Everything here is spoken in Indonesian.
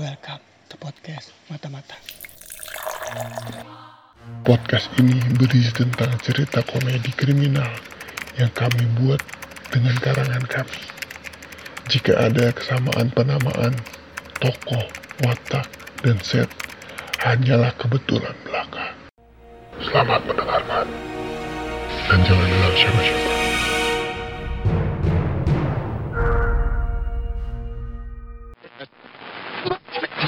Welcome to podcast mata-mata. Podcast ini berisi tentang cerita komedi kriminal yang kami buat dengan karangan kami. Jika ada kesamaan penamaan, tokoh, watak, dan set, hanyalah kebetulan belaka. Selamat mendengarkan. Dan jangan bilang siapa-siapa. smoke.